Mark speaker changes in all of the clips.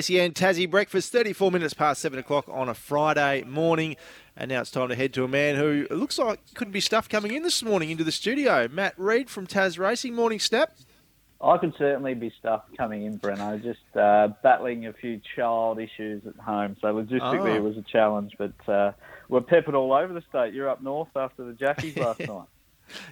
Speaker 1: SEN Tassie breakfast, 34 minutes past 7 o'clock on a Friday morning. And now it's time to head to a man who looks like couldn't be stuff coming in this morning into the studio. Matt Reid from Tas Racing. Morning, Snap.
Speaker 2: I could certainly be stuffed coming in, Breno. Just uh, battling a few child issues at home, so logistically
Speaker 1: Oh.
Speaker 2: it was a challenge. But uh, we're peppered all over the state. You're up north after the Jackies last night.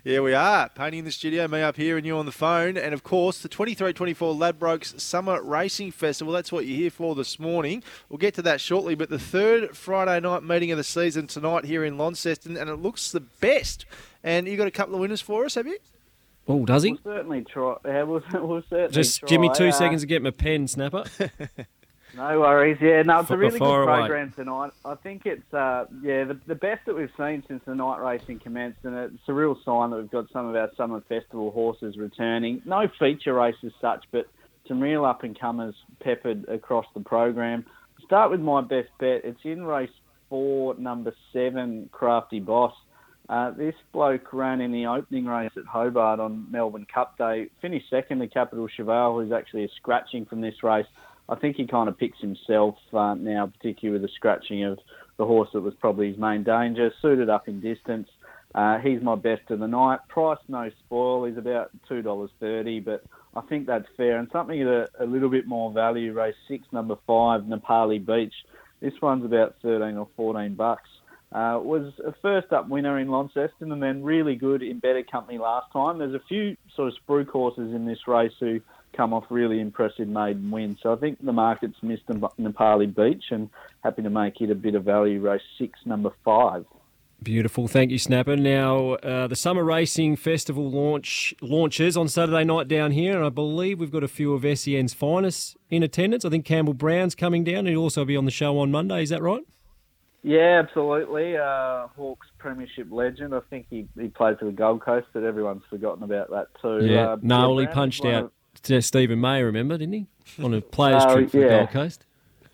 Speaker 1: Yeah, we are. Painey in the studio, me up here and you on the phone. And of course, the 23 24 Ladbrokes Summer Racing Festival. That's what you're here for this morning. We'll get to that shortly. But the third Friday night meeting of the season tonight here in Launceston, and it looks the best. And you got a couple of winners for us, have you?
Speaker 3: Oh, does he?
Speaker 2: We'll certainly try. Yeah, we'll, we'll certainly
Speaker 3: Just
Speaker 2: try.
Speaker 3: give me two
Speaker 2: Uh,
Speaker 3: seconds to get my pen, Snapper.
Speaker 2: No worries. Yeah, no, it's a
Speaker 3: F-
Speaker 2: really
Speaker 3: fire
Speaker 2: good
Speaker 3: away.
Speaker 2: program tonight. I think it's uh, yeah the, the best that we've seen since the night racing commenced, and it's a real sign that we've got some of our summer festival horses returning. No feature races such, but some real up and comers peppered across the program. Start with my best bet. It's in race four, number seven, Crafty Boss. Uh, this bloke ran in the opening race at Hobart on Melbourne Cup Day. Finished second to Capital Cheval, who's actually a scratching from this race. I think he kind of picks himself uh, now, particularly with the scratching of the horse that was probably his main danger. Suited up in distance. Uh, he's my best of the night. Price no spoil. He's about two dollars thirty, but I think that's fair. And something at a, a little bit more value. Race six, number five, Nepali Beach. This one's about thirteen or fourteen bucks. Uh, was a first up winner in Launceston and then really good in better company last time. There's a few sort of spruik horses in this race who come off really impressive maiden wins. So I think the market's missed Nep- Nepali Beach and happy to make it a bit of value. Race six, number five.
Speaker 3: Beautiful, thank you, Snapper. Now, uh, the Summer Racing Festival launch launches on Saturday night down here, and I believe we've got a few of SEN's finest in attendance. I think Campbell Brown's coming down, he'll also be on the show on Monday. Is that right?
Speaker 2: Yeah, absolutely. Uh, Hawks Premiership legend. I think he, he played for the Gold Coast, but everyone's forgotten about that too.
Speaker 3: Yeah.
Speaker 2: Uh,
Speaker 3: no, he
Speaker 2: Brown
Speaker 3: punched out
Speaker 2: of-
Speaker 3: Stephen May. Remember, didn't he? On a players'
Speaker 2: Oh,
Speaker 3: trip for the. Gold Coast.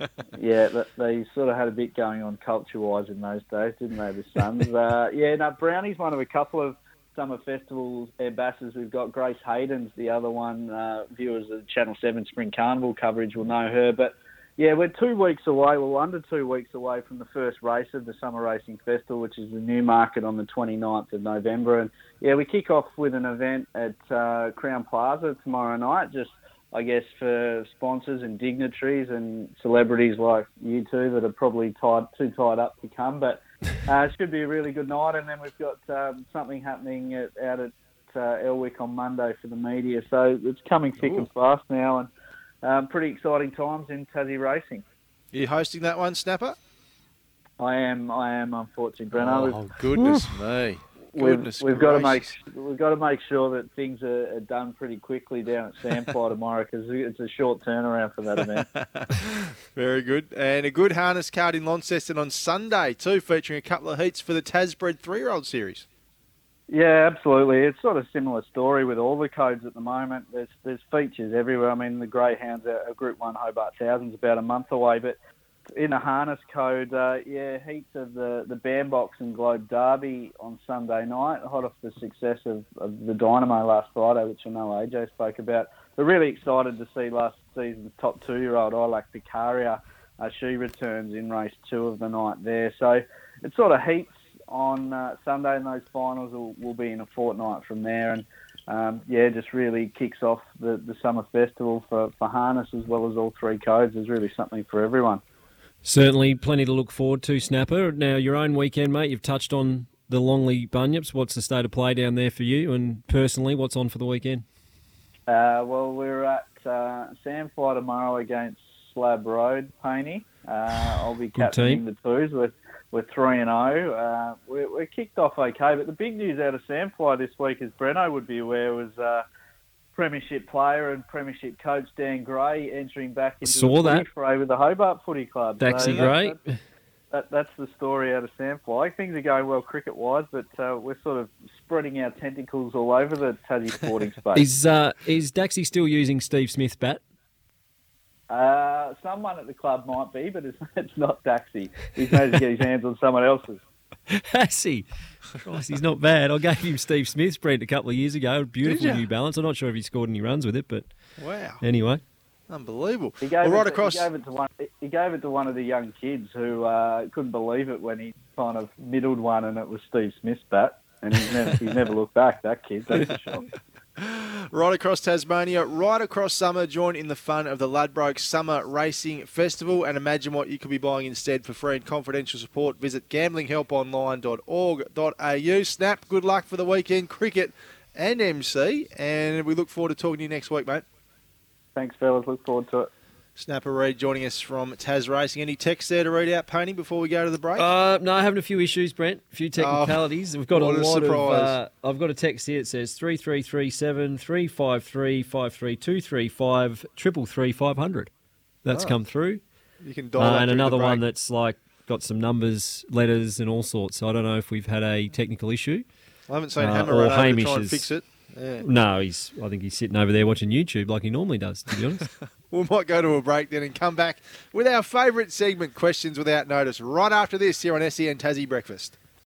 Speaker 2: yeah, they sort of had a bit going on culture-wise in those days, didn't they, the Suns? uh, yeah, now Brownie's one of a couple of summer festivals ambassadors we've got. Grace Hayden's the other one. Uh, viewers of Channel 7 Spring Carnival coverage will know her. But, yeah, we're two weeks away, well, under two weeks away from the first race of the Summer Racing Festival, which is the new market on the 29th of November. And, yeah, we kick off with an event at uh, Crowne Plaza tomorrow night, just I guess for sponsors and dignitaries and celebrities like you two that are probably tied too tied up to come. But uh, it should be a really good night. And then we've got um, something happening at, out at uh, Elwick on Monday for the media. So it's coming thick and fast now, and um, pretty exciting times in Tassie racing.
Speaker 1: You hosting that one, Snapper?
Speaker 2: I am, I am, unfortunately. We've-
Speaker 1: Oh, goodness me.
Speaker 2: We've, we've got to make we've got to make sure that things are, are done pretty quickly down at Sandfly tomorrow because it's a short turnaround for that event.
Speaker 1: Very good. And a good harness card in Launceston on Sunday, too, featuring a couple of heats for the Tasbred three year old series.
Speaker 2: Yeah, absolutely. It's sort of similar story with all the codes at the moment. There's there's features everywhere. I mean, the Greyhounds are a Group One Hobart Thousands about a month away, but in a harness code, uh, yeah, heats of the the Bandbox and Globe Derby on Sunday night, hot off the success of, of the Dynamo last Friday, which I know AJ spoke about. But really excited to see last season's top two-year-old Ilac Vicaria. Uh, she returns in race two of the night there. So it sort of heats on uh, Sunday, and those finals will, will be in a fortnight from there. And um, yeah, just really kicks off the, the summer festival for, for harness as well as all three codes. There's really something for everyone.
Speaker 3: Certainly, plenty to look forward to, Snapper. Now, your own weekend, mate. You've touched on the Longley Bunyips. What's the state of play down there for you? And personally, what's on for the weekend?
Speaker 2: Uh, well, we're at uh, Sandfly tomorrow against Slab Road, Painey. Uh, I'll be captaining the twos. We're, we're 3 and 0. Uh, we're, we're kicked off okay, but the big news out of Sandfly this week, as Breno would be aware, was uh, Premiership player and Premiership coach Dan Gray entering back into
Speaker 3: Saw
Speaker 2: the
Speaker 3: that.
Speaker 2: fray with the Hobart Footy Club.
Speaker 3: Daxy
Speaker 2: that-
Speaker 3: Gray.
Speaker 2: that- that, that's the story out of Sandfly. Things are going well cricket wise, but uh, we're sort of spreading our tentacles all over the Tassie sporting space.
Speaker 3: Is uh, is Daxy still using Steve Smith's bat?
Speaker 2: Uh, someone at the club might be, but it's, it's not Daxi. He's managed to get his hands on someone else's.
Speaker 3: Has he? Christ, he's not bad. I gave him Steve Smith's brand a couple of years ago. Beautiful New Balance. I'm not sure if he scored any runs with it, but
Speaker 1: Wow.
Speaker 3: anyway.
Speaker 1: Unbelievable.
Speaker 2: He gave,
Speaker 1: well,
Speaker 2: it
Speaker 1: right
Speaker 2: to,
Speaker 1: across.
Speaker 2: he, gave it to one, he gave it to one of the young kids who uh, couldn't believe it when he kind of middled one and it was Steve Smith's bat. And he's never, he's never looked back, that kid, that's for sure.
Speaker 1: Right across Tasmania, right across summer, join in the fun of the Ladbroke Summer Racing Festival and imagine what you could be buying instead for free and confidential support. Visit gamblinghelponline.org.au. Snap, good luck for the weekend, cricket and MC, and we look forward to talking to you next week, mate.
Speaker 2: Thanks, fellas. Look forward to it.
Speaker 1: Snapper Reid joining us from Tasracing. Any text there to read out, Painey, before we go to the break?
Speaker 3: Uh, no, having a few issues, Brent. A few technicalities. We've got a
Speaker 1: what a
Speaker 3: lot of.
Speaker 1: surprise.
Speaker 3: Uh, I've got a text here. It says three three three seven three five three five three two three five triple three five hundred. That's
Speaker 1: Oh.
Speaker 3: come through.
Speaker 1: you can dial
Speaker 3: Uh, and another one that's like got some numbers, letters, and all sorts. So I don't know if we've had a technical issue.
Speaker 1: I haven't seen
Speaker 3: uh,
Speaker 1: Hammer
Speaker 3: or
Speaker 1: over to try
Speaker 3: Hamish
Speaker 1: and fix it. Yeah.
Speaker 3: No, he's. I think he's sitting over there watching YouTube like he normally does. To be honest.
Speaker 1: We might go to a break then and come back with our favourite segment, Questions Without Notice, right after this here on SEN Tassie Breakfast.